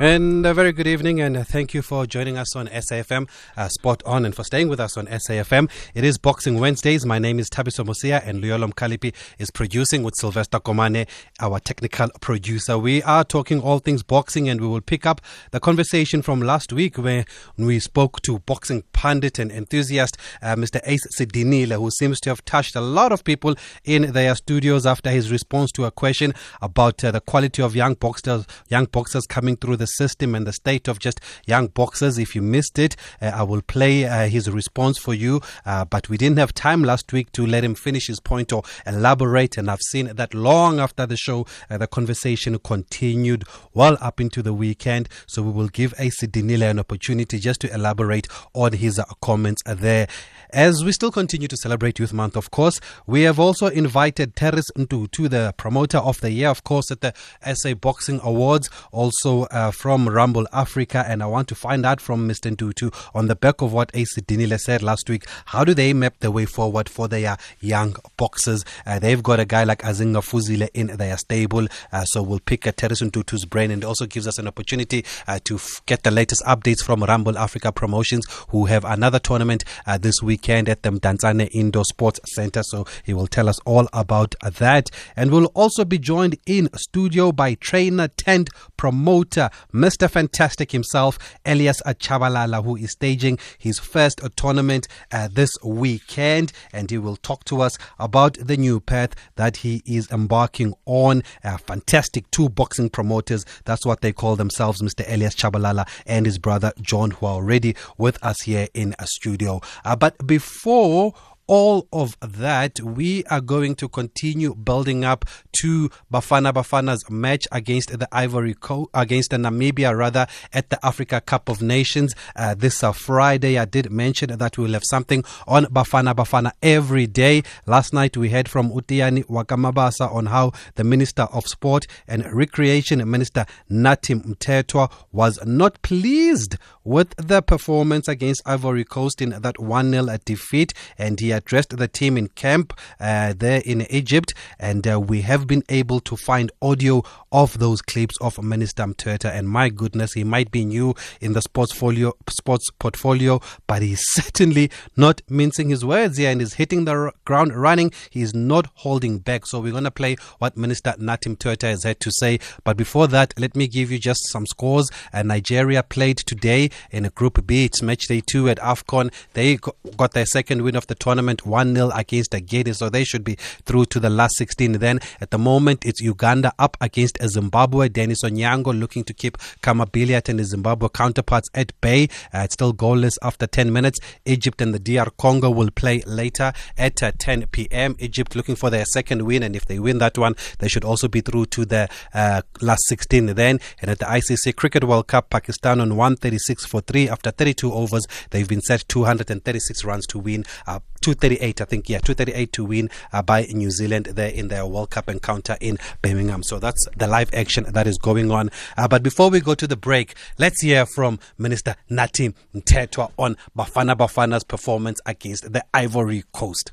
And a very good evening, and thank you for joining us on SAFM uh, Sport On and for staying with us on SAFM. It is Boxing Wednesdays. My name is Thabiso Mosia, and Luyolom Kalipi is producing with Sylvester Komane, our technical producer. We are talking all things boxing, and we will pick up the conversation from last week where we spoke to boxing pundit and enthusiast uh, Mr. Ace Sidinile, who seems to have touched a lot of people in their studios after his response to a question about uh, the quality of young boxers, young boxers coming through the the system and the state of just young boxers. If you missed it, uh, I will play uh, his response for you. Uh, but we didn't have time last week to let him finish his point or elaborate. And I've seen that long after the show, uh, the conversation continued well up into the weekend. So we will give Ace Dinile an opportunity just to elaborate on his uh, comments there. As we still continue to celebrate Youth Month, of course, we have also invited Terence Ntutu, the promoter of the year, of course, at the SA Boxing Awards, also uh, from Rumble Africa. And I want to find out from Mr. Ntutu on the back of what Ace Dinile said last week. How do they map the way forward for their young boxers? Uh, they've got a guy like Azinga Fuzile in their stable. Uh, so we'll pick a Terence Ntutu's brain and also gives us an opportunity uh, to f- get the latest updates from Rumble Africa Promotions, who have another tournament uh, this week weekend at the Mdantsane Indoor Sports Center. So he will tell us all about that. And we'll also be joined in studio by trainer, tent promoter, Mr. Fantastic himself, Elias Chabalala, who is staging his first tournament uh, this weekend. And he will talk to us about the new path that he is embarking on. Uh, fantastic two boxing promoters. That's what they call themselves, Mr. Elias Chabalala and his brother John, who are already with us here in a studio. Uh, but before all of that, we are going to continue building up to Bafana Bafana's match against the Ivory Coast, against the Namibia rather, at the Africa Cup of Nations uh, this uh, Friday. I did mention that we'll have something on Bafana Bafana every day. Last night we heard from Utiani Wakamabasa on how the Minister of Sport and Recreation Minister Nathi Mthethwa was not pleased with the performance against Ivory Coast in that 1 0 defeat, and he addressed the team in camp uh, there in Egypt, and uh, we have been able to find audio of those clips of Minister Mthethwa. And my goodness, he might be new in the sports portfolio, sports portfolio, but he's certainly not mincing his words here and is hitting the r- ground running. He's not holding back. So we're going to play what Minister Nathi Mthethwa has had to say. But before that, let me give you just some scores. Uh, Nigeria played today in a Group B. It's match day two at AFCON. They got their second win of the tournament, 1 0 against Guinea. So they should be through to the last 16. Then at the moment, it's Uganda up against Zimbabwe. Denis Onyango looking to keep Khama Billiat and his Zimbabwe counterparts at bay. Uh, it's still goalless after 10 minutes. Egypt and the DR Congo will play later at uh, 10 p.m. Egypt looking for their second win, and if they win that one, they should also be through to the uh, last 16 then. And at the ICC Cricket World Cup, Pakistan on 136 for 3 after 32 overs. They've been set 236 runs to win. Uh, 238, I think, yeah, 238 to win uh, by New Zealand there in their World Cup encounter in Birmingham. So that's the live action that is going on. Uh, but before we go to the break, let's hear from Minister Nathi Mthethwa on Bafana Bafana's performance against the Ivory Coast.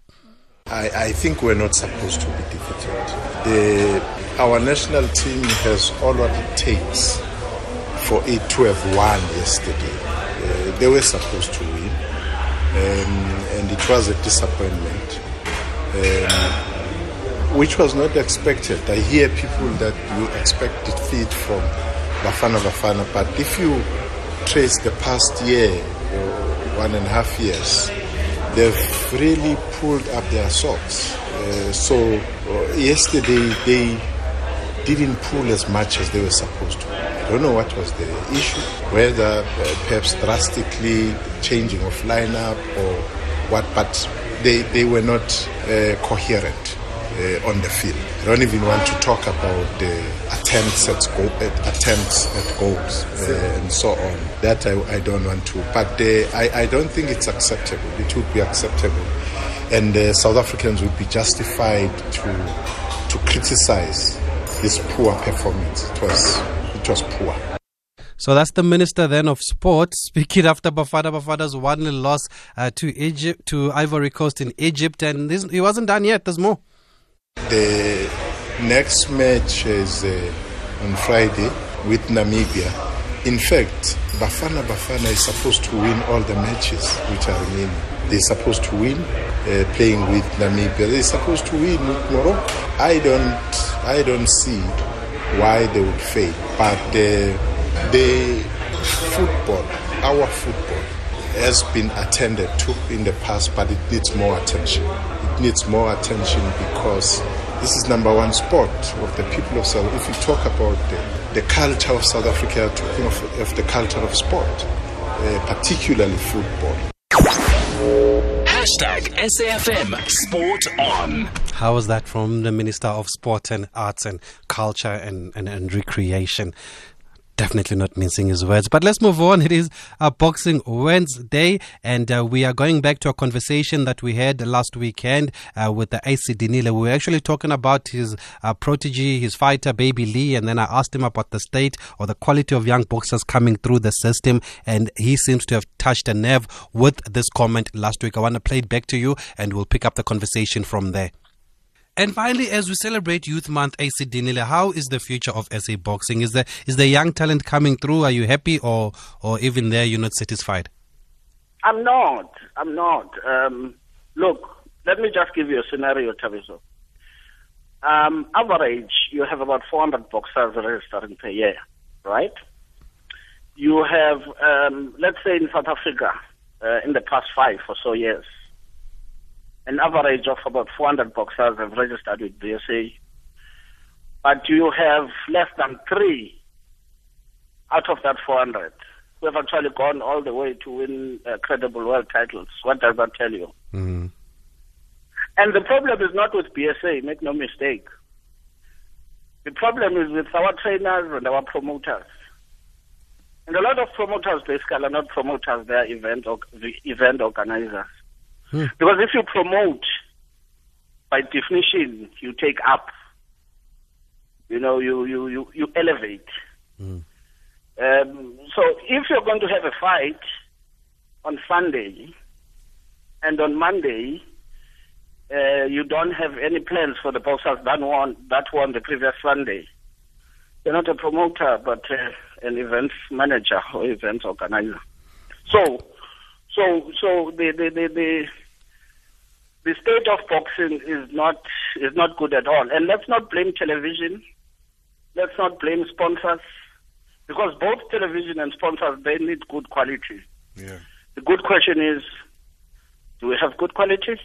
I, I think we're not supposed to be defeated. The, our national team has all what it takes for it to have won yesterday. Uh, they were supposed to win, um, and it was a disappointment. Um, which was not expected. I hear people that you expect defeat from Bafana Bafana, but if you trace the past year, one and a half years, they've really pulled up their socks. Uh, so uh, yesterday they didn't pull as much as they were supposed to. I don't know what was the issue, whether uh, perhaps drastically changing of lineup or what, but they, they were not uh, coherent uh, on the field. I don't even want to talk about the attempts at, goal, at attempts at goals uh, and so on. That I, I don't want to. But uh, I, I don't think it's acceptable. It would be acceptable, and uh, South Africans would be justified to to criticize this poor performance. It was it was poor. So that's the Minister then of Sport speaking after Bafana Bafana's one loss uh, to Egypt, to Ivory Coast in Egypt. And this, he wasn't done yet, there's more. The next match is uh, on Friday with Namibia. In fact, Bafana Bafana is supposed to win all the matches which are remaining. They're supposed to win uh, playing with Namibia. They're supposed to win with Morocco. I don't, I don't see why they would fail. But uh, the football, our football, has been attended to in the past, but it needs more attention. It needs more attention because this is number one sport of the people of South. If you talk about the, the culture of South Africa, talking of, of the culture of sport, uh, particularly football. Hashtag SAFM Sport On. How was that from the Minister of Sport and Arts and Culture and, and, and Recreation? Definitely not mincing his words. But let's move on. It is a Boxing Wednesday, and uh, we are going back to a conversation that we had last weekend uh, with the Ace Dinile. We were actually talking about his uh, protege, his fighter, Baby Lee, and then I asked him about the state or the quality of young boxers coming through the system, and he seems to have touched a nerve with this comment last week. I want to play it back to you, and we'll pick up the conversation from there. And finally, as we celebrate Youth Month, Ace Dinile, how is the future of SA boxing? Is the is the young talent coming through? Are you happy, or or even there you're not satisfied? I'm not. I'm not. Um, look, let me just give you a scenario, Thabiso. Um, average, you have about 400 boxers registering per year, right? You have, um, let's say in South Africa, uh, in the past five or so years, an average of about 400 boxers have registered with BSA. But you have less than three out of that 400 who have actually gone all the way to win uh, credible world titles. What does that tell you? Mm-hmm. And the problem is not with BSA, make no mistake. The problem is with our trainers and our promoters. And a lot of promoters basically are not promoters, they are event, or, event organizers. Hmm. Because if you promote, by definition, you take up. You know, you you you, you elevate. Hmm. Um, so if you're going to have a fight on Sunday and on Monday, uh, you don't have any plans for the boxers that won that won the previous Sunday. You're not a promoter, but uh, an events manager or events organizer. So, so, so the the the, the the state of boxing is not is not good at all. And let's not blame television. Let's not blame sponsors, because both television and sponsors they need good quality. Yeah. The good question is, do we have good quality?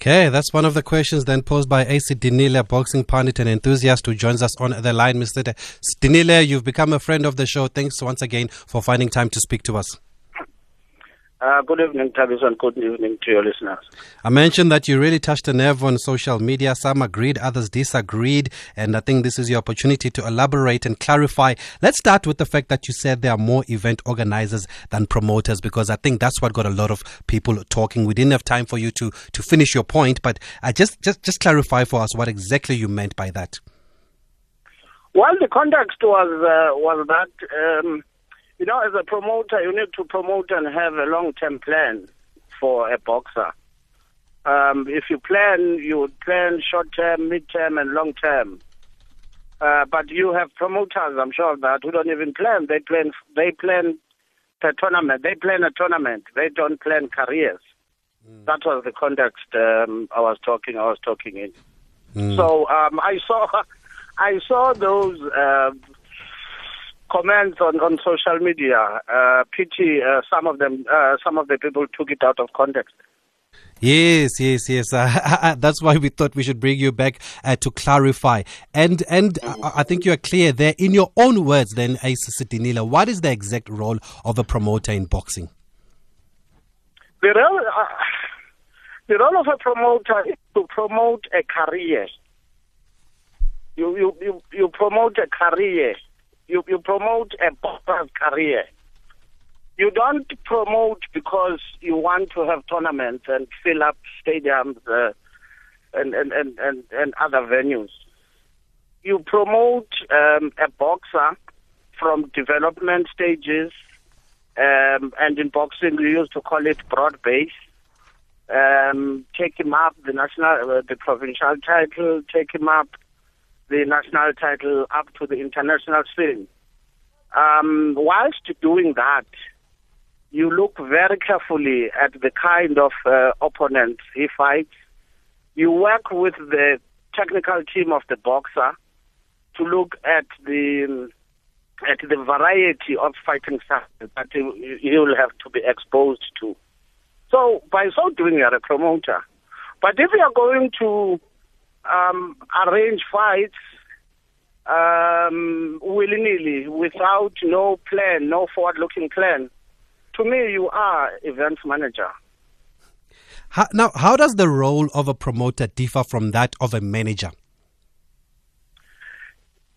Okay, that's one of the questions then posed by Ace Dinile, boxing pundit and enthusiast who joins us on the line. Mr. Dinile, you've become a friend of the show. Thanks once again for finding time to speak to us. Uh, good evening, Tavis, and good evening to your listeners. I mentioned that you really touched a nerve on social media. Some agreed, others disagreed, and I think this is your opportunity to elaborate and clarify. Let's start with the fact that you said there are more event organizers than promoters, because I think that's what got a lot of people talking. We didn't have time for you to to finish your point, but uh, just just just clarify for us what exactly you meant by that. Well, the context was uh, was that. Um, you know, as a promoter, you need to promote and have a long-term plan for a boxer. Um, if you plan, you plan short-term, mid-term, and long-term. Uh, but you have promoters, I'm sure that, who don't even plan. They plan. They plan the tournament. They plan a tournament. They don't plan careers. Mm. That was the context um, I was talking. I was talking in. Mm. So um, I saw, I saw those uh, comments on, on social media. Uh, pity uh, some of them, uh, some of the people took it out of context. Yes, yes, yes. Uh, that's why we thought we should bring you back uh, to clarify. And and uh, I think you are clear there. In your own words, then, Ace Dinile, what is the exact role of a promoter in boxing? The role, uh, the role of a promoter is to promote a career. You, you, you, you promote a career you, you promote a boxer's career. You don't promote because you want to have tournaments and fill up stadiums uh, and, and, and, and, and other venues. You promote um, a boxer from development stages, um, and in boxing we used to call it broad base. Um, take him up the national, uh, the provincial title, take him up the national title up to the international scene. Um, whilst doing that, you look very carefully at the kind of uh, opponent he fights. You work with the technical team of the boxer to look at the at the variety of fighting styles that he, will have to be exposed to. So by so doing, you're a promoter. But if you are going to um, arrange fights um, willy-nilly without no plan, no forward-looking plan, to me, you are events manager. How, now, how does the role of a promoter differ from that of a manager?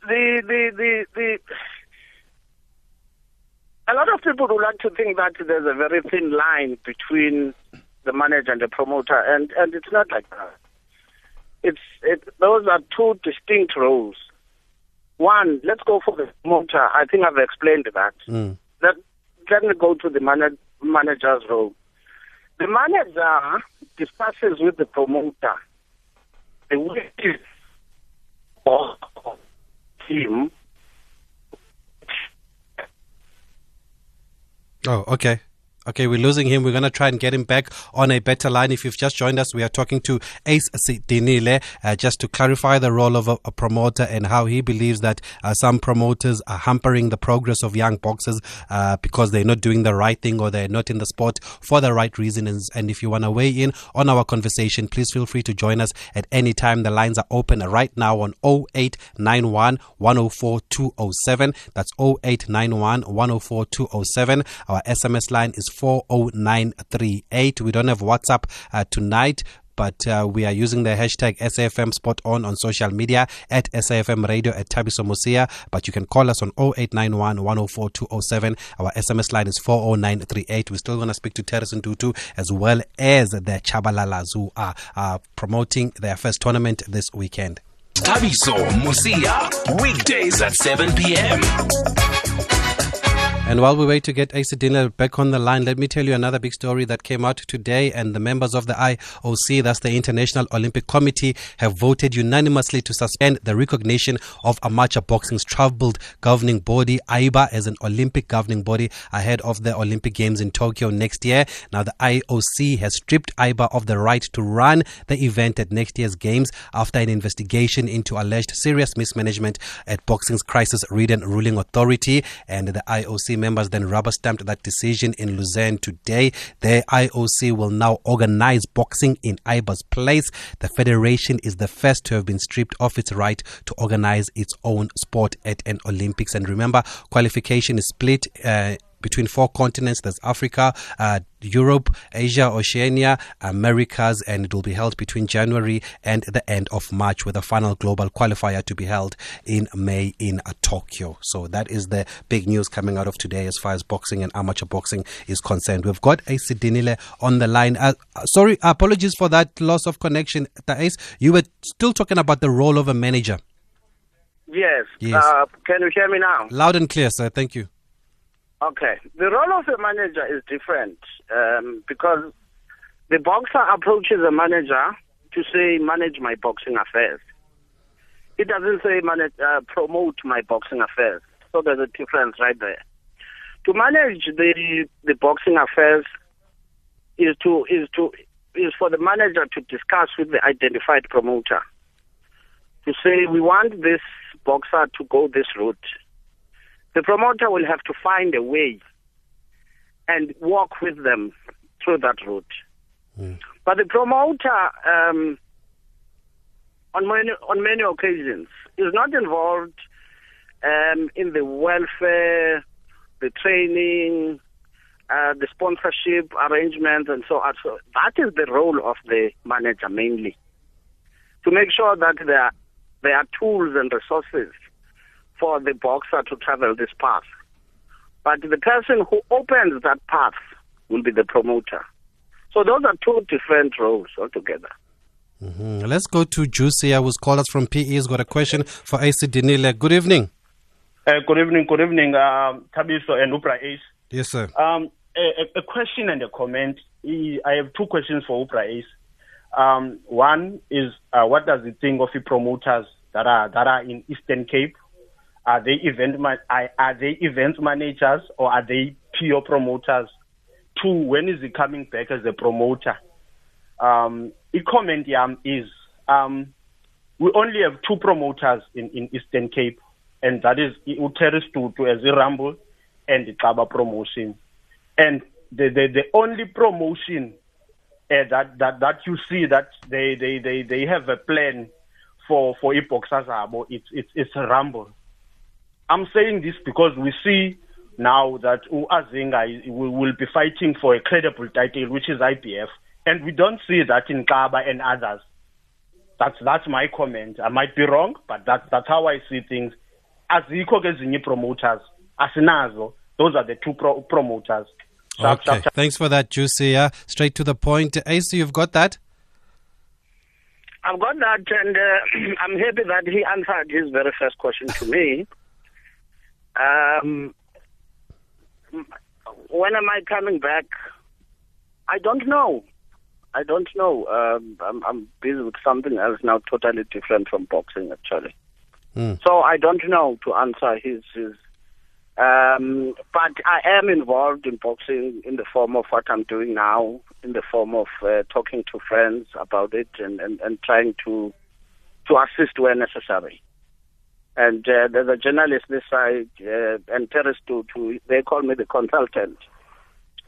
The the the the. A lot of people would like to think that there's a very thin line between the manager and the promoter, and and it's not like that. It's it. Those are two distinct roles. One, let's go for the promoter. I think I've explained that. Mm. Let let me go to the man- manager's role. The manager discusses with the promoter the wishes of team. Oh, okay. Okay, we're losing him. We're going to try and get him back on a better line. If you've just joined us, we are talking to Ace Dinile uh, just to clarify the role of a, a promoter and how he believes that uh, some promoters are hampering the progress of young boxers uh, because they're not doing the right thing or they're not in the sport for the right reasons. And if you want to weigh in on our conversation, please feel free to join us at any time. The lines are open right now on 0891 104 207. That's 0891 104 207. Our SMS line is 40938. We don't have WhatsApp uh, tonight but uh, we are using the hashtag SAFM Sport On on social media at SAFM Radio at Thabiso Mosia. But you can call us on 0891 104 207. Our SMS line is 40938. We're still going to speak to Terence Ntutu as well as the Chabalalas who are uh, promoting their first tournament this weekend. Thabiso Mosia, weekdays at 7 p.m. And while we wait to get Asa back on the line, let me tell you another big story that came out today. And the members of the IOC, that's the International Olympic Committee, have voted unanimously to suspend the recognition of amateur boxing's troubled governing body, AIBA, as an Olympic governing body ahead of the Olympic Games in Tokyo next year. Now, the IOC has stripped AIBA of the right to run the event at next year's Games after an investigation into alleged serious mismanagement at boxing's crisis ridden ruling authority. And the IOC members then rubber stamped that decision in Lausanne today. The IOC will now organize boxing in AIBA's place. The federation is the first to have been stripped of its right to organize its own sport at an Olympics. And remember, qualification is split. Uh, between four continents. There's Africa, uh, Europe, Asia, Oceania, Americas, and it will be held between January and the end of March with a final global qualifier to be held in May in uh, Tokyo. So that is the big news coming out of today as far as boxing and amateur boxing is concerned. We've got Ace Dinile on the line. Uh, sorry, apologies for that loss of connection. Ace, you were still talking about the role of a manager. Yes. Yes. Uh, can you hear me now? Loud and clear, sir. Thank you. Okay. The role of a manager is different um, because the boxer approaches a manager to say, manage my boxing affairs. It doesn't say, manage, uh, promote my boxing affairs. So there's a difference right there. To manage the the boxing affairs is to is to is for the manager to discuss with the identified promoter to say we want this boxer to go this route the promoter will have to find a way and walk with them through that route. Mm. But the promoter, um, on many on many occasions, is not involved um, in the welfare, the training, uh, the sponsorship arrangements, and so on. So that is the role of the manager mainly, to make sure that there there are tools and resources for the boxer to travel this path. But the person who opens that path will be the promoter. So those are two different roles altogether. Mm-hmm. Let's go to Juicy, who's called us from PE. He's got a question for Ace Dinile. Good evening. Uh, good evening, good evening, um, Thabiso and Upra Ace. Yes, sir. Um, a, a question and a comment. I have two questions for Upra Ace. Um, one is, uh, what does he think of the promoters that are that are in Eastern Cape? Are they event ma- are, they event managers or are they pure promoters? Two, when is he coming back as a promoter? Um, a comment yam is um, we only have two promoters in, in Eastern Cape, and that is Uteris Tutu as a Rumble and the Kaba promotion. And the, the, the only promotion uh, that, that, that you see that they, they, they, they have a plan for, for Iboxers Abo, it's, it's, it's a Rumble. I'm saying this because we see now that Azinga will, will be fighting for a credible title, which is IBF, and we don't see that in Kaba and others. That's that's my comment. I might be wrong, but that's that's how I see things. Azikho ke ezinye promoters asinazo. Those are the two pro- promoters. Sharp, Okay. sharp, sharp. Thanks for that, Juicy. Uh, straight to the point. Ace, you've got that? I've got that, and uh, I'm happy that he answered his very first question to me. Um, when am I coming back? I don't know. I don't know. Um, I'm, I'm busy with something else now, totally different from boxing, actually. Hmm. So I don't know to answer his. his um, but I am involved in boxing in the form of what I'm doing now, in the form of uh, talking to friends about it and, and, and trying to to assist where necessary. And uh, there's a journalist this side, uh, and Terrace to, to they call me the consultant.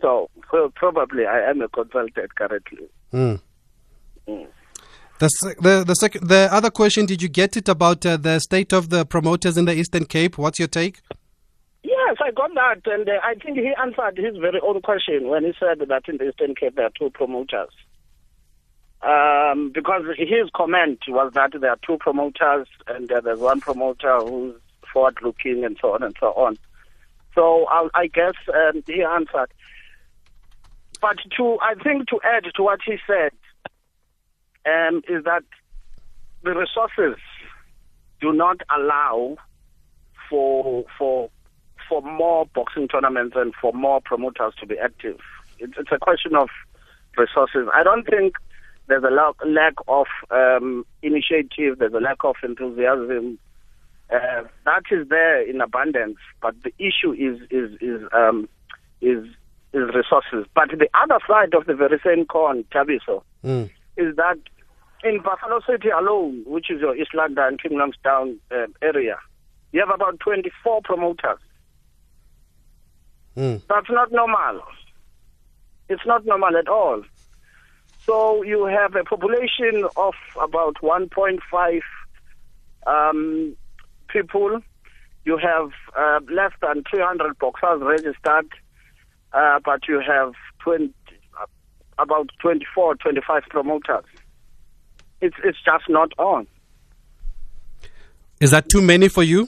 So well, probably I am a consultant currently. Hmm. Mm. The, the, the, sec- the other question, did you get it about uh, the state of the promoters in the Eastern Cape? What's your take? Yes, I got that, and uh, I think he answered his very own question when he said that in the Eastern Cape there are two promoters. Um, because his comment was that there are two promoters, and uh, there's one promoter who's forward-looking, and so on and so on. So I, I guess um, he answered. But to, I think to add to what he said, um, is that the resources do not allow for for for more boxing tournaments and for more promoters to be active. It's, it's a question of resources. I don't think there's a lack, lack of um, initiative. There's a lack of enthusiasm. Uh, that is there in abundance, but the issue is is is um, is is resources. But the other side of the very same coin, Thabiso, Mm. is that in Buffalo City alone, which is your East London, King Langsdown uh, area, you have about 24 promoters. Mm. That's not normal. It's not normal at all. So you have a population of about 1.5 um, people. You have uh, less than 300 boxers registered, uh, but you have 20, uh, about 24, 25 promoters. It's it's just not on. Is that too many for you?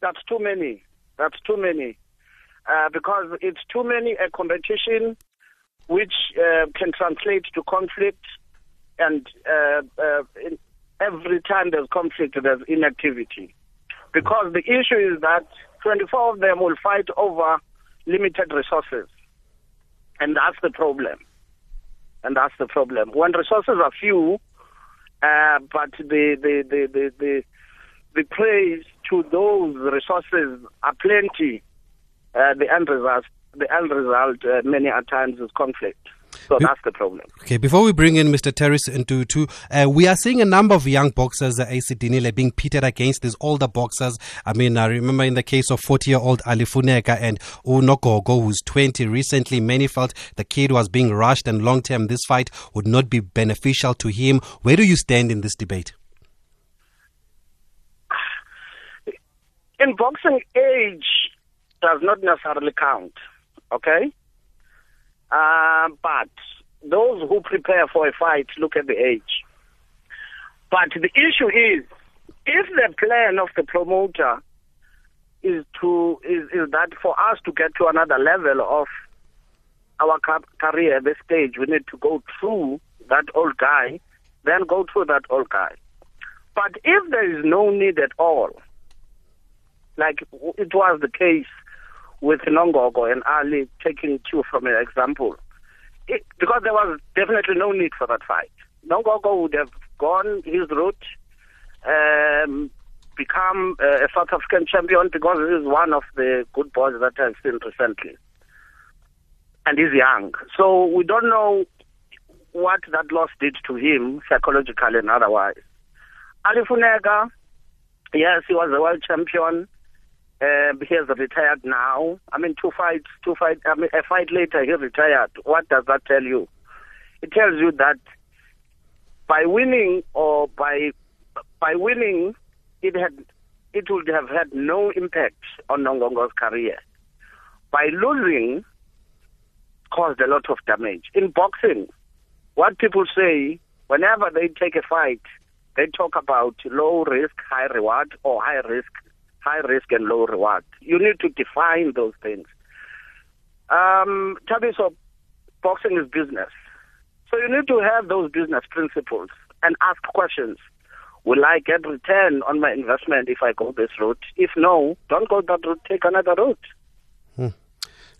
That's too many. That's too many. Uh, because it's too many a competition which uh, can translate to conflict, and uh, uh, every time there's conflict, there's inactivity. Because the issue is that 24 of them will fight over limited resources, and that's the problem. And that's the problem. When resources are few, uh, but the the the the, the the praise to those resources are plenty. Uh, the end result, the end result, uh, many a times is conflict. So Be- that's the problem. Okay, before we bring in Mr. Terence Ntutu, uh, we are seeing a number of young boxers, uh, Ace Dinile, being pitted against these older boxers. I mean, I remember in the case of 40 year old Ali Funeka and Unogogo, who's 20. Recently, many felt the kid was being rushed and long term this fight would not be beneficial to him. Where do you stand in this debate? In boxing, age does not necessarily count. Okay, uh, but those who prepare for a fight look at the age. But the issue is, if the plan of the promoter is to is, is that for us to get to another level of our career at this stage, we need to go through that old guy, then go through that old guy. But if there is no need at all, like it was the case with Nongogo and Ali taking cue from an example. It, because there was definitely no need for that fight. Nongogo would have gone his route, um, become uh, a South African champion because he is one of the good boys that I've seen recently. And he's young. So we don't know what that loss did to him psychologically and otherwise. Ali Funeka, yes, he was a world champion. Uh, he has retired now. I mean, two fights, two fight. I mean, a fight later, he retired. What does that tell you? It tells you that by winning or by by winning, it had it would have had no impact on Nongongo's career. By losing, caused a lot of damage. In boxing, what people say whenever they take a fight, they talk about low risk, high reward, or high risk, high risk and low reward. You need to define those things. Um, so boxing is business. So you need to have those business principles and ask questions. Will I get return on my investment if I go this route? If no, don't go that route, take another route.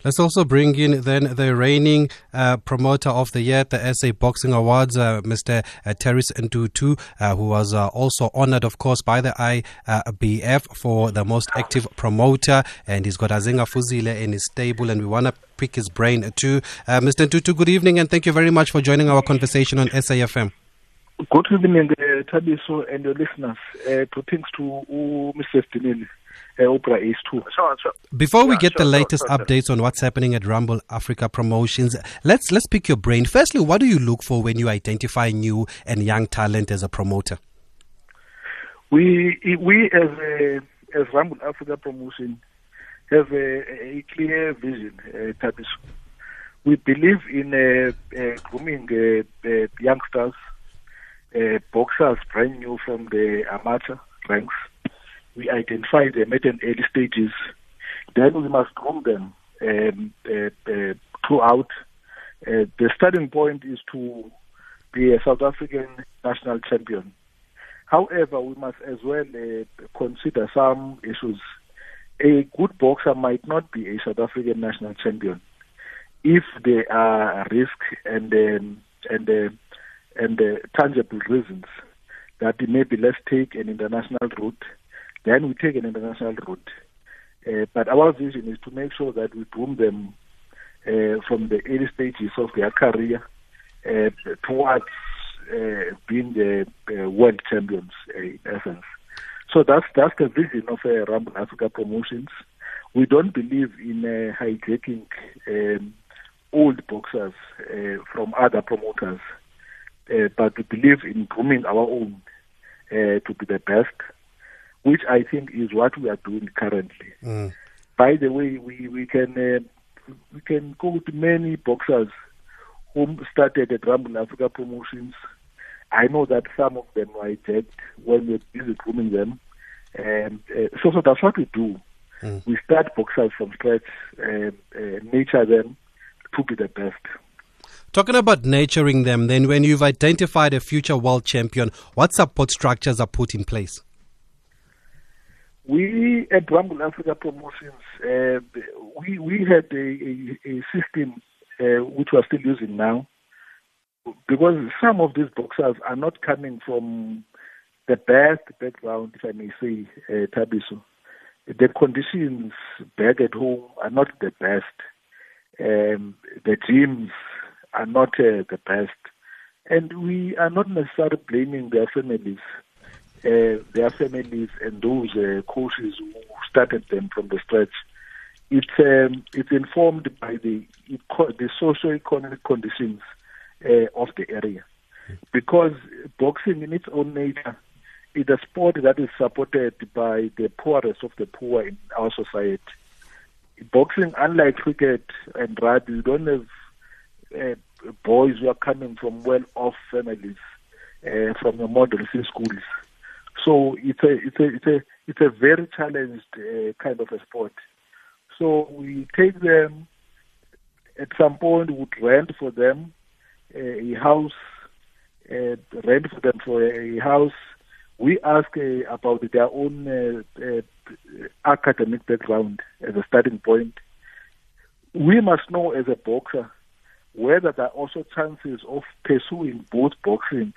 Let's also bring in then the reigning uh, promoter of the year, the SA Boxing Awards, uh, Mr. Uh, Ntutu, uh, who was uh, also honored, of course, by the IBF for the most active promoter. And he's got Azinga Fuzile in his stable, and we want to pick his brain too. Uh, Mr. Ntutu, good evening, and thank you very much for joining our conversation on SAFM. Good evening, uh, Thabiso and your listeners. Uh, thanks to uh, Mr. Stinelli. Oprah Ace too. Sure, sure. Before we get sure, the latest sure, updates on what's happening at Rumble Africa Promotions, let's let's pick your brain. Firstly, what do you look for when you identify new and young talent as a promoter? We we as a, as Rumble Africa Promotion have a, a clear vision, uh, We believe in uh, uh, grooming uh, uh, youngsters uh, boxers brand new from the amateur ranks. We identify them at an early stages. Then we must groom them um, uh, uh, throughout. Uh, the starting point is to be a South African national champion. However, we must as well uh, consider some issues. A good boxer might not be a South African national champion if there are risk and um, and uh, and uh, tangible reasons that maybe let's take an international route, then we take an international route. Uh, but our vision is to make sure that we groom them uh, from the early stages of their career uh, towards uh, being the uh, world champions in essence. So that's that's the vision of uh, Rumble Africa Promotions. We don't believe in hijacking um, old boxers from other promoters uh, but we believe in grooming our own uh, to be the best, which I think is what we are doing currently. Mm. By the way, we we can uh, we can go to many boxers who started at Rumble Africa Promotions. I know that some of them were ejected when we are busy grooming them. And uh, so, so that's what we do. Mm. We start boxers from scratch and uh, nurture them to be the best. Talking about nurturing them, then when you've identified a future world champion, what support structures are put in place? We at Rumble Africa Promotions, uh, we we had a, a, a system uh, which we're still using now, because some of these boxers are not coming from the best background, if I may say, uh, Thabiso. The conditions back at home are not the best. Um, the gyms are not uh, the best. And we are not necessarily blaming their families, their families and those uh, coaches who started them from the stretch. It's um, it's informed by the the socio-economic conditions uh, of the area, because boxing in its own nature is a sport that is supported by the poorest of the poor in our society. Boxing, unlike cricket and rugby, you don't have uh, boys who are coming from well-off families, uh, from the model schools. So it's a it's a it's a it's a very challenged uh, kind of a sport. So we take them at some point. Would rent for them a house, uh, rent for them for a house. We ask uh, about their own uh, uh, academic background as a starting point. We must know as a boxer whether there are also chances of pursuing both boxing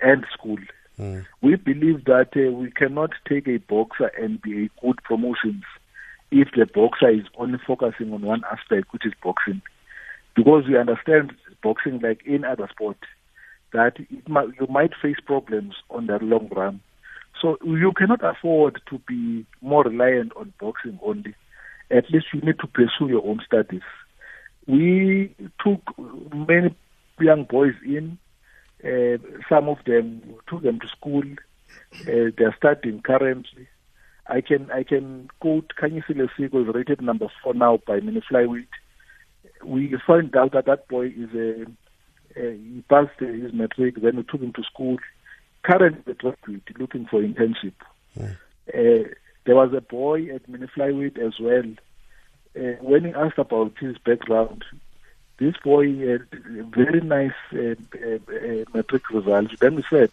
and school. Mm. We believe that uh, we cannot take a boxer and be a good promotions if the boxer is only focusing on one aspect, which is boxing. Because we understand boxing, like any other sport, that might, you might face problems on the long run. So you cannot afford to be more reliant on boxing only. At least you need to pursue your own studies. We took many young boys in. Uh, some of them took them to school. Uh, they're studying currently. I can I can quote Khanyisile Siko is rated number four now by Mini Flyweight. We find out that that boy is a, a he passed his matric. Then we took him to school. Currently graduate, looking for internship. Yeah. Uh, there was a boy at Mini Flyweight as well. Uh, when he asked about his background, this boy had very nice uh, uh, uh, matric results. Then we said,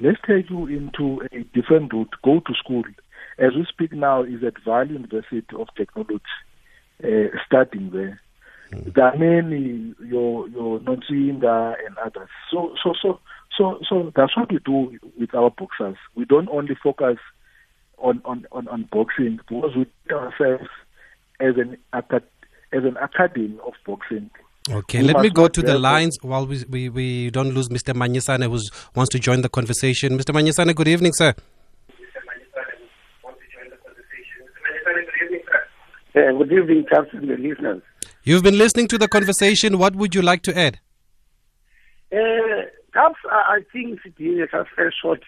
let's take you into a different route. Go to school as we speak now, is at Vaal University of Technology, uh, studying there. Mm. There are many, your your Nonsinga and others. So so so so so that's what we do with our boxers. We don't only focus on on on, on boxing because we ourselves as an as an academy of boxing. Okay, we let me go to the lines while we, we, we don't lose Mr. Manyisane who wants to join the conversation. Mr. Manyisane, good evening, sir. Uh, good evening, Captain, the listeners. You've been listening to the conversation. What would you like to add? Uh, Caps, I think he just fell short.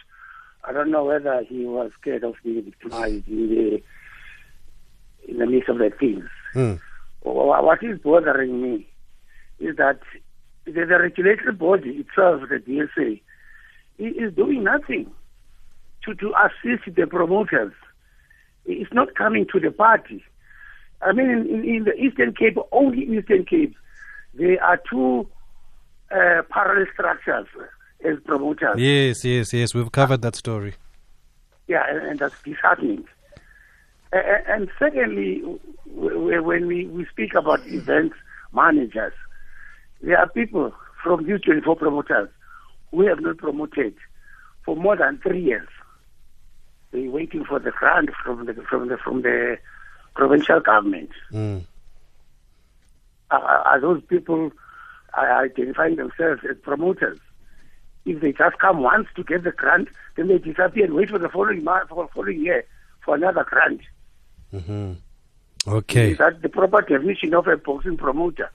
I don't know whether he was scared of being victimized in the in the midst of the things. Hmm. What is bothering me is that the, the regulatory body itself, the BSA, is doing nothing to, to assist the promoters. It's not coming to the party. I mean, in, in, the Eastern Cape, only Eastern Cape, there are two uh, parallel structures as promoters. Yes, yes, yes. We've covered that story. Yeah, and, and that's disheartening. Uh, and secondly, when we, we speak about event managers, there are people from these 24 promoters who have not promoted for more than three years. They're waiting for the grant from the from the from the provincial government. Mm. Are, are, those people are identifying themselves as promoters? If they just come once to get the grant, then they disappear and wait for the following month, for the following year for another grant. Mm-hmm. Okay. That the proper definition of a boxing promoter?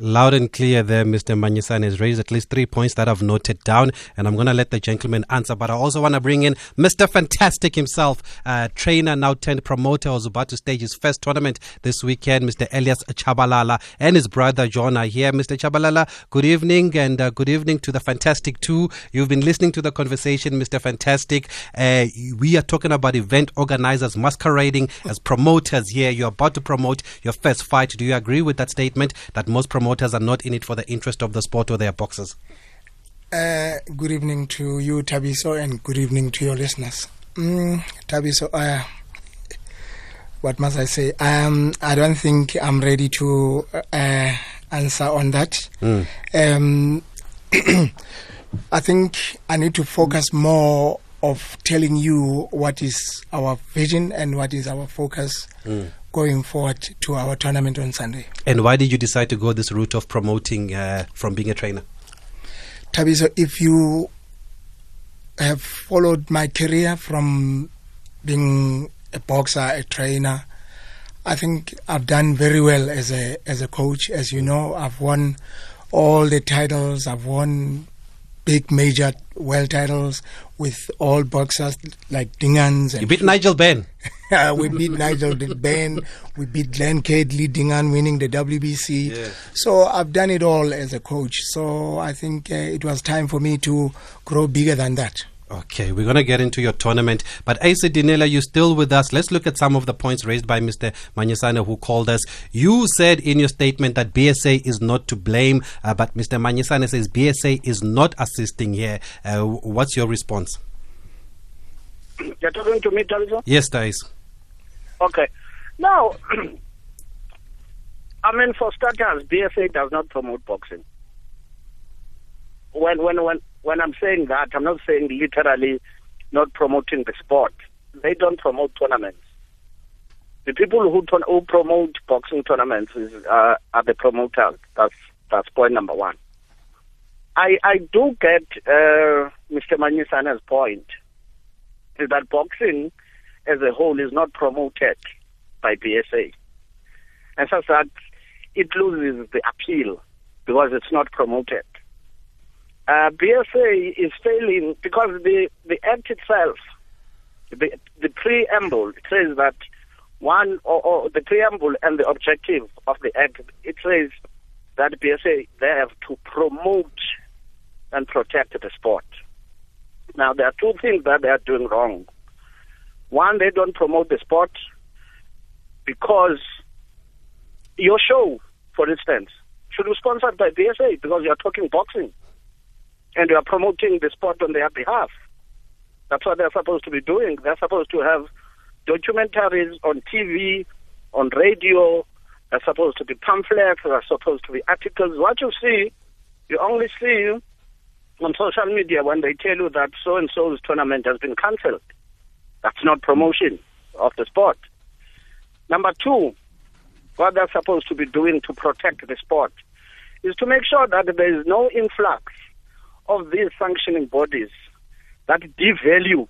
Loud and clear there, Mr. Manyisane has raised at least three points that I've noted down, and I'm going to let the gentleman answer. But I also want to bring in Mr. Fantastic himself, uh, trainer, now turned promoter, who's about to stage his first tournament this weekend. Mr. Elias Chabalala and his brother John are here. Mr. Chabalala, good evening, and uh, good evening to the Fantastic too. You've been listening to the conversation, Mr. Fantastic. Uh, we are talking about event organizers masquerading as promoters here. You're about to promote your first fight. Do you agree with that statement that most promoters promoters are not in it for the interest of the sport or their boxers? Uh, good evening to you, Thabiso, and good evening to your listeners. Mm, Thabiso, uh, what must I say? Um, I don't think I'm ready to uh, answer on that. Mm. Um, I think I need to focus more of telling you what is our vision and what is our focus mm going forward to our tournament on Sunday. And why did you decide to go this route of promoting uh, from being a trainer? Thabiso, if you have followed my career from being a boxer, a trainer, I think I've done very well as a as a coach. As you know, I've won all the titles. I've won big major world titles with all boxers like Dingaans. And you beat Nigel Benn. we beat Nigel Benn. We beat Glenn Catley, Dingaan winning the WBC. Yeah. So I've done it all as a coach. So I think uh, it was time for me to grow bigger than that. Okay, we're going to get into your tournament. But Asa Dinela, you're still with us. Let's look at some of the points raised by Mr. Manyisane, who called us. You said in your statement that BSA is not to blame, uh, but Mr. Manyisane says BSA is not assisting here. Uh, what's your response? You're talking to me, Taliso? Yes, Thais. Okay. Now, I mean, for starters, BSA does not promote boxing. When, when, when, when I'm saying that, I'm not saying literally not promoting the sport. They don't promote tournaments. The people who, ton- who promote boxing tournaments is, uh, are the promoters. That's that's point number one. I I do get uh, Mr. Manyisana's point is that boxing as a whole is not promoted by BSA, and such that it loses the appeal because it's not promoted. Uh, BSA is failing because the, the act itself, the, the preamble, it says that one, or, or the preamble and the objective of the act, it says that BSA, they have to promote and protect the sport. Now, there are two things that they are doing wrong. One, they don't promote the sport because your show, for instance, should be sponsored by BSA because you are talking boxing and you are promoting the sport on their behalf. That's what they're supposed to be doing. They're supposed to have documentaries on TV, on radio. They're supposed to be pamphlets. They're supposed to be articles. What you see, you only see on social media when they tell you that so and so's tournament has been cancelled. That's not promotion of the sport. Number two, what they're supposed to be doing to protect the sport is to make sure that there is no influx of these sanctioning bodies that devalue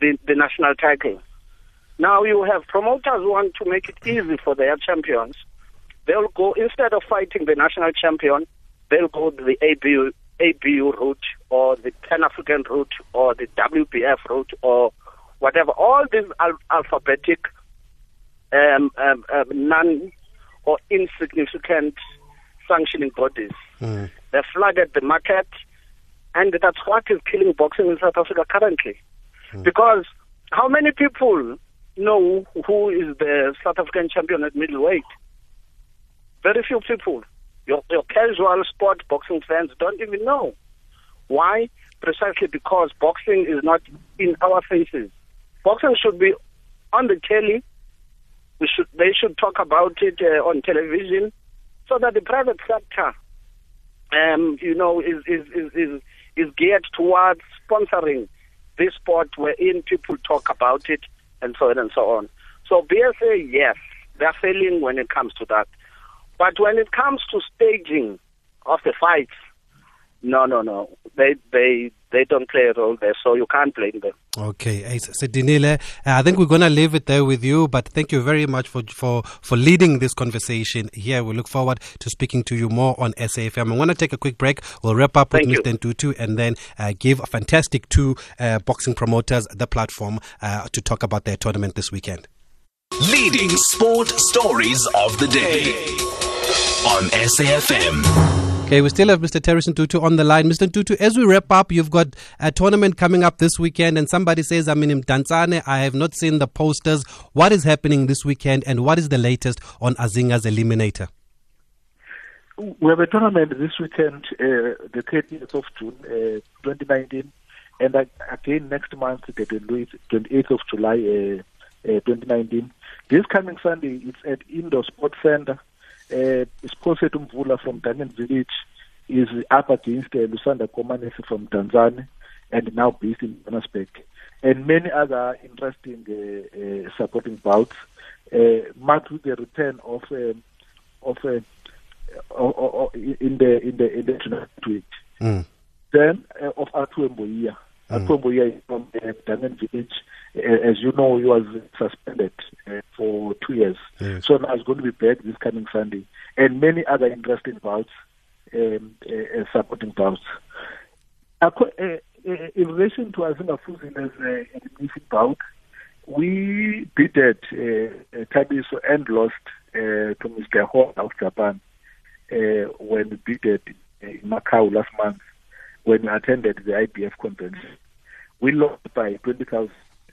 the, the national title. Now you have promoters who want to make it easy for their champions. They'll go instead of fighting the national champion, they'll go the ABU, ABU route or the Pan African route or the WPF route or whatever. All these al- alphabetic, um, um, um, non or insignificant sanctioning bodies. Mm. They flooded the market, and that's what is killing boxing in South Africa currently. Because how many people know who is the South African champion at middleweight? Very few people. Your, your casual sport boxing fans don't even know. Why? Precisely because boxing is not in our faces. Boxing should be on the telly. We should, they should talk about it uh, on television so that the private sector um, you know, is, is, is, is, is geared towards sponsoring this sport wherein people talk about it and so on and so on. So BSA, yes, they're failing when it comes to that. But when it comes to staging of the fights, no, no, no. They they they don't play a role there, so you can't blame them. Okay, Ace Dinile, uh, I think we're going to leave it there with you, but thank you very much for, for, for leading this conversation here. We look forward to speaking to you more on SAFM. I want to take a quick break. We'll wrap up Thank with you. Mr. Ntutu and then uh, give a fantastic two uh, boxing promoters the platform uh, to talk about their tournament this weekend. Leading sport stories of the day on SAFM. Okay, we still have Mr. Terence Ntutu on the line. Mr. Ntutu, as we wrap up, you've got a tournament coming up this weekend, and somebody says, I'm in Mdantsane. I have not seen the posters. What is happening this weekend, and what is the latest on Azinga's Eliminator? We have a tournament this weekend, uh, the 30th of June, uh, 2019, and again next month, the 28th of July, uh, uh, 2019. This coming Sunday, it's at Indoor Sports Center. Uh, Sponsored Mvula from Diamond Village is up against uh, Lusanda Komanesi from Tanzania and now based in Johannesburg. And many other interesting uh, uh, supporting bouts, uh, marked with the return of um of uh, in the in the in the tweet. Mm. Then uh, of Atu Mboia. Mm. Atu Mboia is from uh, Diamond Village. As you know, he was suspended uh, for two years. Yes. So now he's going to be back this coming Sunday. And many other interesting bouts, um, uh, uh, supporting bouts. Uh, uh, in relation to Azinga Fuzile's uh, elimination bout, we beated uh, Thabiso and lost uh, to Mr. Ho of Japan uh, when we beat it in Macau last month when we attended the IBF conference. We lost by 20,000.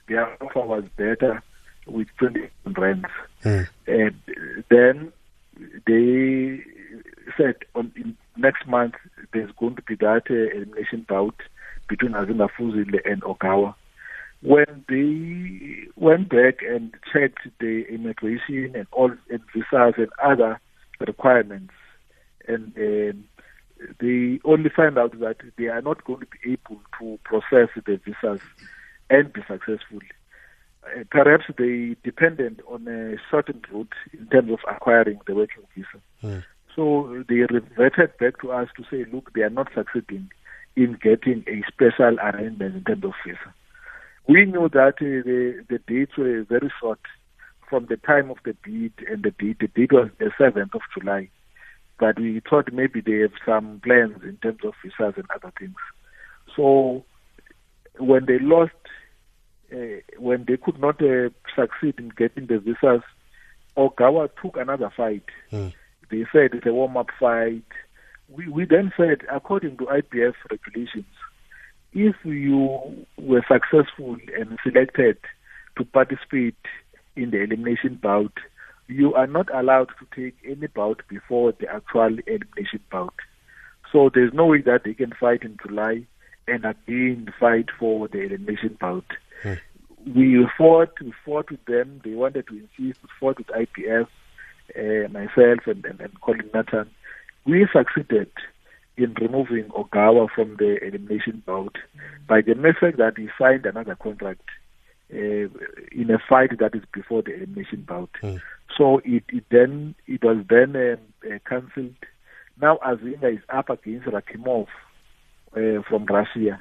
Their offer was better with 20 rands. Mm. And then they said on in next month there's going to be that uh, elimination bout between Azinga Fuzile and Ogawa. when they went back and checked the immigration and all and visas and other requirements, and um, they only find out that they are not going to be able to process the visas and be successful. Uh, perhaps they depended on a certain route in terms of acquiring the working visa. Mm. So they reverted back to us to say, look, they are not succeeding in getting a special arrangement in terms of visa. We knew that uh, the, the dates were very short from the time of the bid and the date. The date was the 7th of July. But we thought maybe they have some plans in terms of visas and other things. So when they lost, when they could not uh, succeed in getting the visas, Ogawa took another fight. Mm. They said it's a warm-up fight. We, we then said, according to IBF regulations, if you were successful and selected to participate in the elimination bout, you are not allowed to take any bout before the actual elimination bout. So there's no way that they can fight in July and again fight for the elimination bout. We fought, we fought with them. They wanted to insist. We fought with IBF, uh, myself and, and, and Colin Nathan. We succeeded in removing Ogawa from the elimination bout by the method that he signed another contract uh, in a fight that is before the elimination bout. Mm. So it, it then it was then uh, cancelled. Now Azinga is up against Rakimov uh, from Russia,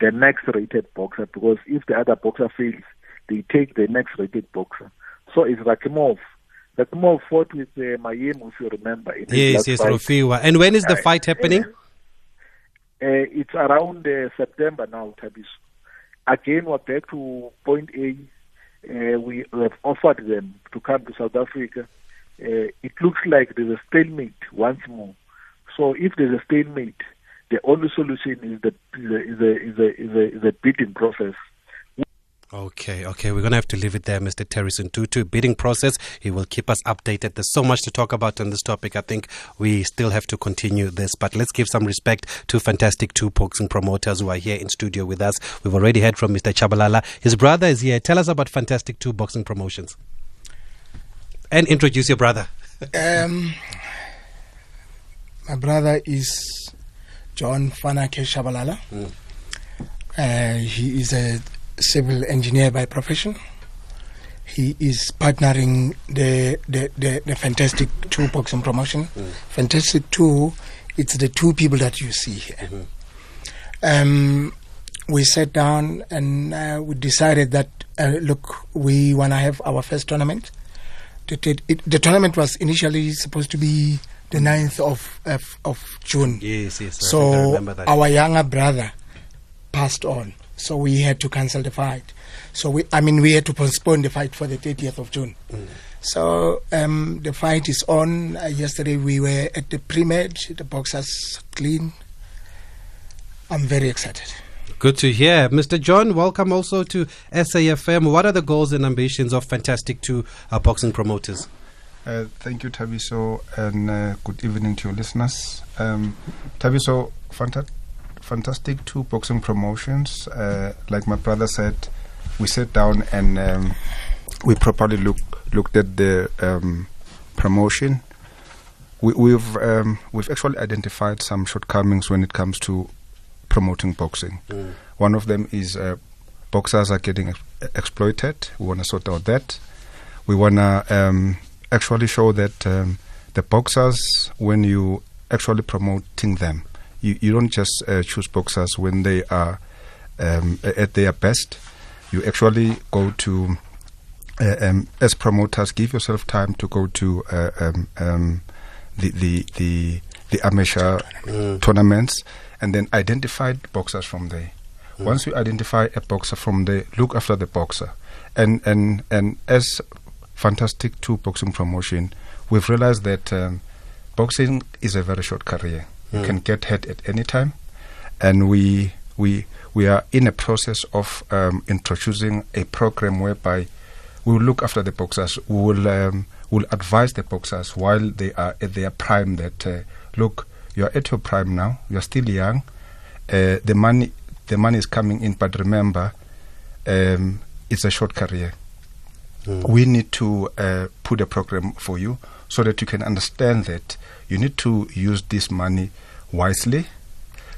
the next rated boxer, because if the other boxer fails, they take the next rated boxer. So it's Rakimov. Rakimov fought with uh, Mayem, if you remember. Yes, yes, fight. Rofiwa. And when is the Uh, fight happening? Uh, it's around uh, September now, Thabiso. Again, we're back to point A. Uh, we have offered them to come to South Africa. Uh, it looks like there's a stalemate once more. So if there's a stalemate, the only solution is the is a is a is a, is a, is a bidding process. Okay, okay, we're going to have to leave it there, Mr. Terence Ntutu. Bidding process, he will keep us updated. There's so much to talk about on this topic. I think we still have to continue this, but let's give some respect to Fantastic Two boxing promoters who are here in studio with us. We've already heard from Mr. Chabalala. His brother is here. Tell us about Fantastic Two boxing promotions. And introduce your brother. Um, my brother is John Fanake Shabalala. Uh, he is a civil engineer by profession. He is partnering the the, the, the Fantastic Two boxing promotion. Fantastic Two, it's the two people that you see here. Um, we sat down and uh, we decided that uh, look, we want to have our first tournament. The, the, it, the tournament was initially supposed to be the 9th of of, of June. Yes, yes. I So our younger brother passed on, so we had to cancel the fight. So we, I mean, we had to postpone the fight for the 30th of June. Mm. So um, the fight is on. Uh, yesterday we were at the pre-med. The boxers clean. I'm very excited. Good to hear. Mr. John, welcome also to SAFM. What are the goals and ambitions of Fantastic Two uh, boxing promoters? Uh, thank you, Thabiso, and uh, good evening to your listeners. Um, Thabiso, fanta- fantastic two boxing promotions. Uh, like my brother said, we sat down and um, we properly look, looked at the um, promotion. We, we've um, we've actually identified some shortcomings when it comes to promoting boxing. One of them is uh, boxers are getting ex- exploited. We want to sort out that. We want to um, actually show that um, the boxers, when you actually promoting them, you, you don't just uh, choose boxers when they are um, at their best. You actually go to, uh, um, as promoters, give yourself time to go to uh, um, um, the, the, the, the amateur tournaments and then identify boxers from there. Once you identify a boxer from there, look after the boxer. And, and, and as Fantastic Two boxing promotion, we've realized that um, boxing is a very short career. You can get hurt at any time. And we, we, we are in a process of um, introducing a program whereby we will look after the boxers. We will, um, will advise the boxers while they are at their prime that, uh, look, you are at your prime now, you are still young, uh, the money the money is coming in, but remember, um, it's a short career. We need to uh, put a program for you so that you can understand that you need to use this money wisely.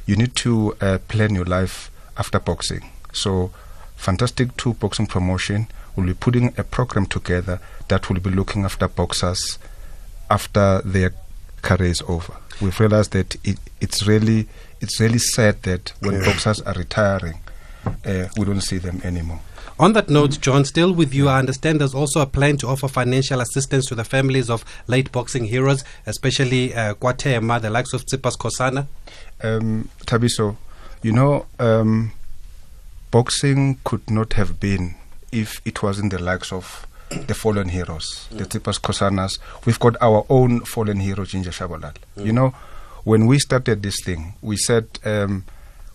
You need to uh, plan your life after boxing. So, Fantastic 2 Boxing Promotion will be putting a program together that will be looking after boxers after their career is over. We've realized that it, it's really it's really sad that when boxers are retiring, uh, we don't see them anymore. On that note, John, still with you, I understand there's also a plan to offer financial assistance to the families of late boxing heroes, especially uh, KwaThema, the likes of Tsipas Kosana. Um, Thabiso, you know, um, boxing could not have been if it wasn't the likes of the fallen heroes, the Tsipas Kosanas. We've got our own fallen hero, Ginger Shabalal. You know, when we started this thing, we said um,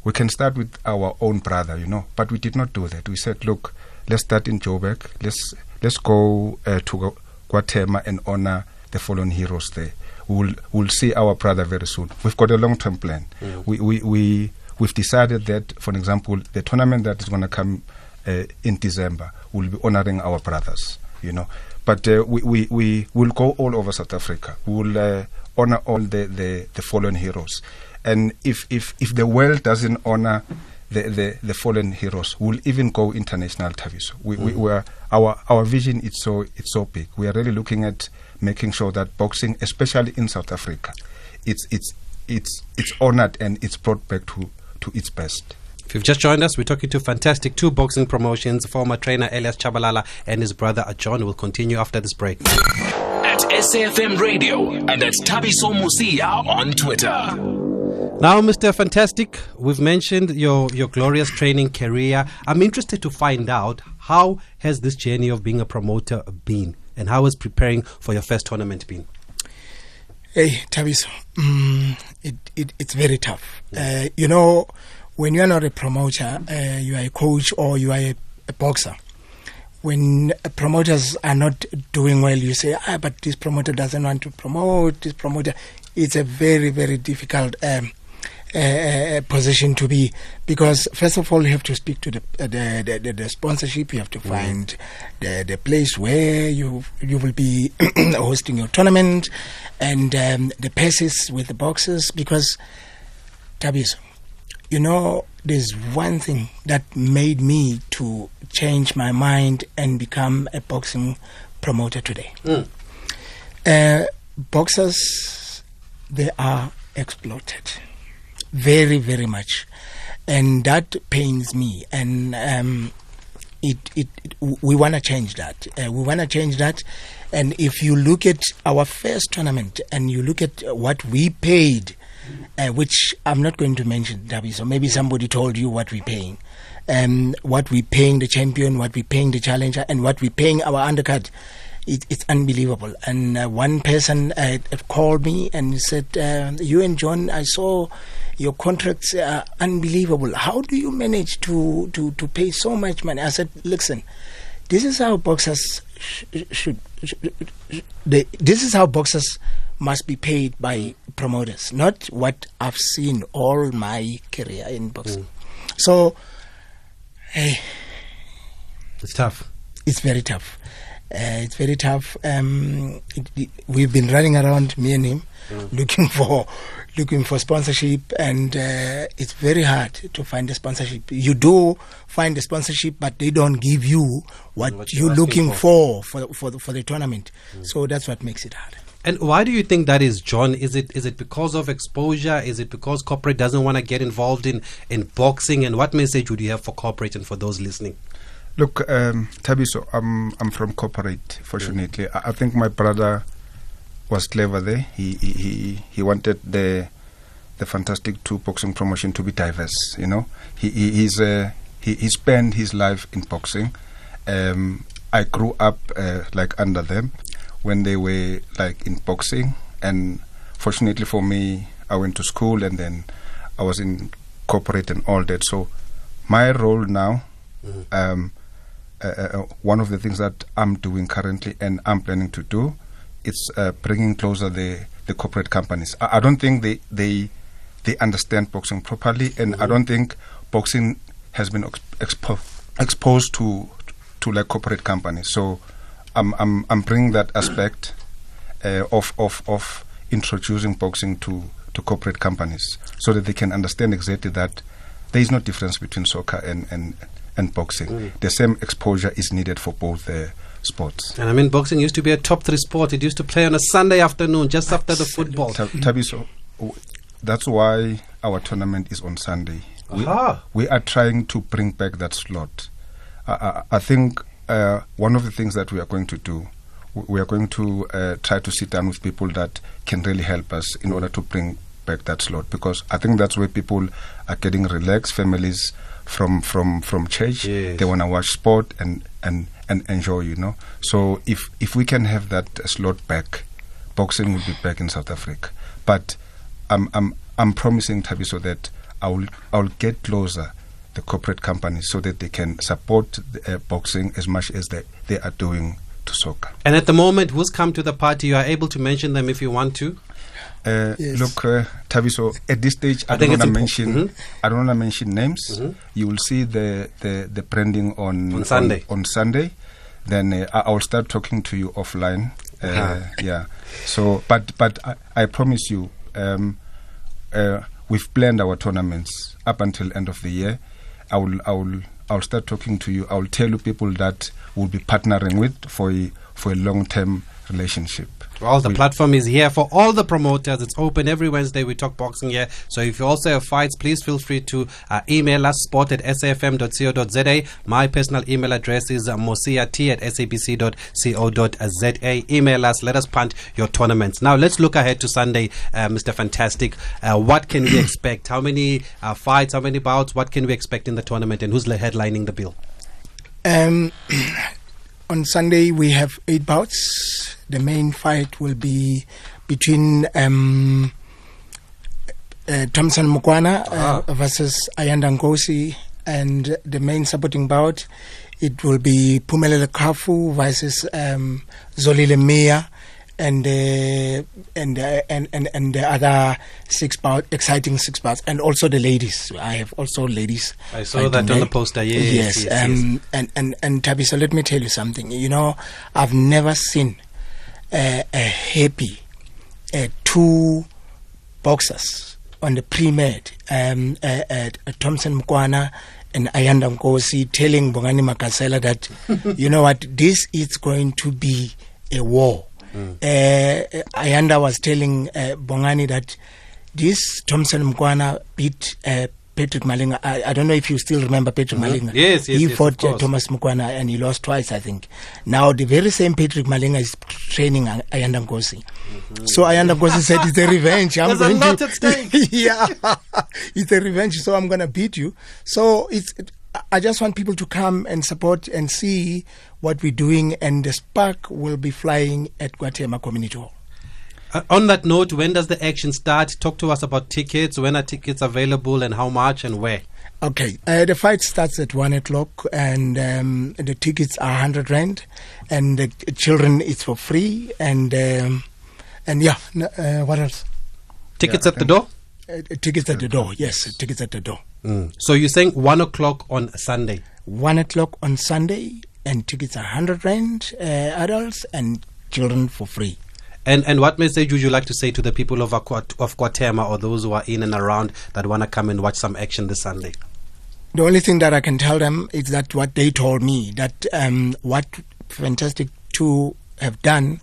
we can start with our own brother, you know, but we did not do that. We said, look, let's start in Joburg. Let's let's go uh, to KwaThema and honor the fallen heroes there. We'll we'll see our brother very soon. We've got a long term plan. We we we we've decided that, for example, the tournament that is going to come uh, in December will be honoring our brothers. You know, but uh, we we we will go all over South Africa. We will uh, honor all the, the the fallen heroes, and if if if the world doesn't honor the, the, the fallen heroes. We'll even go international, Thabiso. We, we, mm. we are, our, our vision is so, it's so big. We are really looking at making sure that boxing, especially in South Africa, it's, it's, it's, it's honored and it's brought back to, to its best. If you've just joined us, we're talking to Fantastic Two Boxing Promotions, former trainer Elias Chabalala and his brother John will continue after this break. At SAFM Radio and at Thabiso Mosia on Twitter. Now, Mr. Fantastic, we've mentioned your, your glorious training career. I'm interested to find out how has this journey of being a promoter been and how has preparing for your first tournament been? Hey, Thabiso, mm, it, it, it's very tough. Uh, you know, when you are not a promoter, uh, you are a coach or you are a, a boxer. When uh, promoters are not doing well, you say, ah, but this promoter doesn't want to promote, this promoter. It's a very, very difficult um, uh, position to be. Because first of all you have to speak to the uh, the, the, the, the sponsorship. You have to find the the place where you you will be hosting your tournament and um, the passes with the boxes. Because Tabis you know there's one thing that made me to change my mind and become a boxing promoter today. Uh, boxers they are exploited. Very very much. And that pains me. And um, it, it, it we want to change that. Uh, we want to change that. And if you look at our first tournament and you look at what we paid uh, which I'm not going to mention Dabi so maybe somebody told you what we're paying. Um, what we're paying the champion what we're paying the challenger and what we're paying our undercard it, it's unbelievable. And uh, one person uh, called me and said, uh, "You and John, I saw your contracts are unbelievable. How do you manage to, to, to pay so much money?" I said, "Listen, this is how boxers sh- should. sh- sh- they, this is how boxers must be paid by promoters, not what I've seen all my career in boxing. So, hey, It's tough. it's very tough. Uh, it's very tough. Um, it, it, we've been running around, me and him, looking for looking for sponsorship, and uh, it's very hard to find a sponsorship. You do find a sponsorship, but they don't give you what, What you're you're looking for. for for for the, for the tournament. So that's what makes it hard. And why do you think that is, John? Is it is it because of exposure? Is it because corporate doesn't want to get involved in, in boxing? And what message would you have for corporate and for those listening? Look, um, Thabiso, I'm I'm from corporate. Fortunately, I, I think my brother was clever there. He he he, wanted the the fantastic two boxing promotion to be diverse. You know, he, he he's uh, he he spent his life in boxing. Um, I grew up uh, like under them when they were like in boxing, and fortunately for me, I went to school and then I was in corporate and all that. So my role now. Um, uh, uh, one of the things that I'm doing currently and I'm planning to do, it's uh, bringing closer the, the corporate companies. I, I don't think they, they they understand boxing properly, and I don't think boxing has been ex- expo- exposed to to like corporate companies. So I'm I'm I'm bringing that aspect uh, of of of introducing boxing to to corporate companies so that they can understand exactly that there is no difference between soccer and and and boxing. Mm. The same exposure is needed for both uh, sports. And I mean, boxing used to be a top three sport. It used to play on a Sunday afternoon, just after the football. Ta- Thabiso, w- that's why our tournament is on Sunday. We, Aha. we are trying to bring back that slot. I, I, I think uh, one of the things that we are going to do, we are going to uh, try to sit down with people that can really help us in order to bring back that slot because I think that's where people are getting relaxed. Families from from from church, Yes. they want to watch sport and and and enjoy. You know, so if if we can have that slot back, boxing will be back in South Africa. But I'm I'm I'm promising Thabiso that I will I will get closer the corporate companies so that they can support the, uh, boxing as much as they, they are doing to soccer. And at the moment, who's come to the party? You are able to mention them if you want to. Uh, Yes. Look, uh, Thabiso, at this stage, I, I don't want to it's impo- mention. Mhm. I don't want to mention names. You will see the, the, the branding on On Sunday. On, Sunday, then uh, I, I will start talking to you offline. Uh, Ah. Yeah. So, but but I, I promise you, um, uh, we've planned our tournaments up until end of the year. I will I will I will start talking to you. I will tell you people that we'll be partnering with for a for a long term relationship. Well, the We- platform is here for all the promoters. It's open every Wednesday. We talk boxing here. So if you also have fights, please feel free to uh, email us sport at safm.co.za. My personal email address is uh, mosiat at sabc.co.za. Email us. Let us punt your tournaments. Now, let's look ahead to Sunday, uh, Mr. Fantastic. Uh, what can we expect? How many uh, fights? How many bouts? What can we expect in the tournament? And who's headlining the bill? Um, on Sunday we have eight bouts. The main fight will be between um, uh, Thompson Mukwana uh, versus Ayanda Nkosi, and the main supporting bout it will be Pumelele Kafu versus um, Zolile Mia. And, uh, and uh, and and and the other six bout, exciting six bouts, and also the ladies. I have also ladies. I saw that on the poster. Yes, yes. yes, um, and and and Tabi, so let me tell you something. You know, I've never seen uh, a happy two boxers on the pre-med, um, Thompson Mkwana and Ayanda Nkosi, telling Bongani Makasela that, you know what, this is going to be a war. Uh, Ayanda was telling uh, Bongani that this Thompson Mkwana beat uh, Patrick Malinga. I, I don't know if you still remember Patrick Malinga. Mm-hmm. Yes, yes, He yes, fought uh, Thomas Mukwana and he lost twice, I think. Now, the very same Patrick Malinga is training Ay- Ayanda Nkosi. So Ayanda Nkosi said, it's a revenge. I'm Mm-hmm. There's a going lot to, at stake. yeah, it's a revenge. So I'm going to beat you. So it's. I just want people to come and support and see what we're doing, and the spark will be flying at KwaThema Community Hall. Uh, on that note, when does the action start? Talk to us about tickets. When are tickets available and how much and where? Okay, uh, the fight starts at one o'clock, and um, the tickets are hundred rand, and the children it's for free, and um, and yeah, uh, what else? Tickets Yeah, at the door? Uh, tickets at the door. Yes, tickets at the door. Mm. So you're saying one o'clock on Sunday? One o'clock on Sunday, and tickets are hundred rand, uh, adults and children for free. And and what message would you like to say to the people of Aquat- of KwaThema or those who are in and around that want to come and watch some action this Sunday? The only thing that I can tell them is that what they told me that um, what Fantastic Two have done,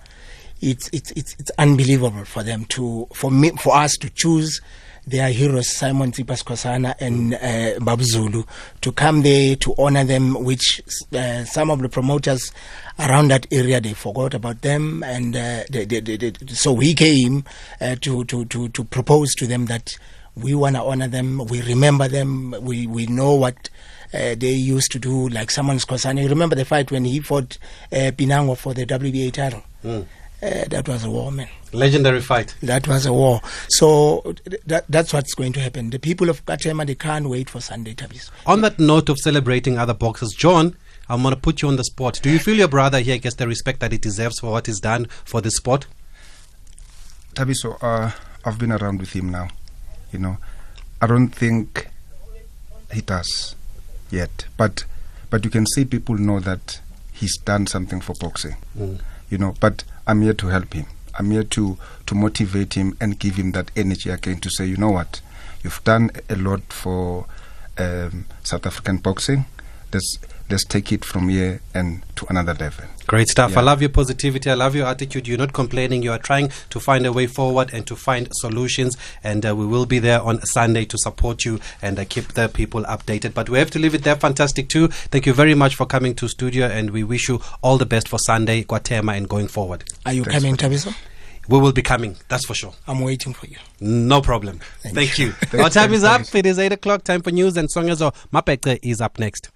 it's it's it's it's unbelievable for them to for me for us to choose their heroes Simon Tsipas and uh, Babu Zulu to come there to honor them, which uh, some of the promoters around that area they forgot about them, and uh, they, they, they, so we came uh, to, to to to propose to them that we want to honor them, we remember them, we we know what. Uh, they used to do like someone's. You remember the fight when he fought uh, Pinango for the WBA title? Mm. Uh, that was a war, man. Legendary fight. That was a war. So that, that's what's going to happen. The people of Katema, they can't wait for Sunday Tabis. On that note of celebrating other boxers, John, I'm going to put you on the spot. Do you feel your brother here gets the respect that he deserves for what he's done for the sport? Thabiso, uh, I've been around with him now. You know, I don't think he does yet. But but you can see people know that he's done something for boxing. Mm. You know, but I'm here to help him. I'm here to to motivate him and give him that energy again to say, you know what, you've done a lot for um, South African boxing. Let's let's take it from here and to another level. Great stuff. Yeah. I love your positivity. I love your attitude. You're not complaining. You are trying to find a way forward and to find solutions. And uh, we will be there on Sunday to support you and uh, keep the people updated. But we have to leave it there. Fantastic too. Thank you very much for coming to studio, and we wish you all the best for Sunday, KwaThema, and going forward. Are you Thanks coming, for. Thabiso? We will be coming. That's for sure. I'm waiting for you. No problem. Thank Thank, you. Thanks, Our time is up. It is 8 o'clock. Time for news, and Songezo Mapekte is up next.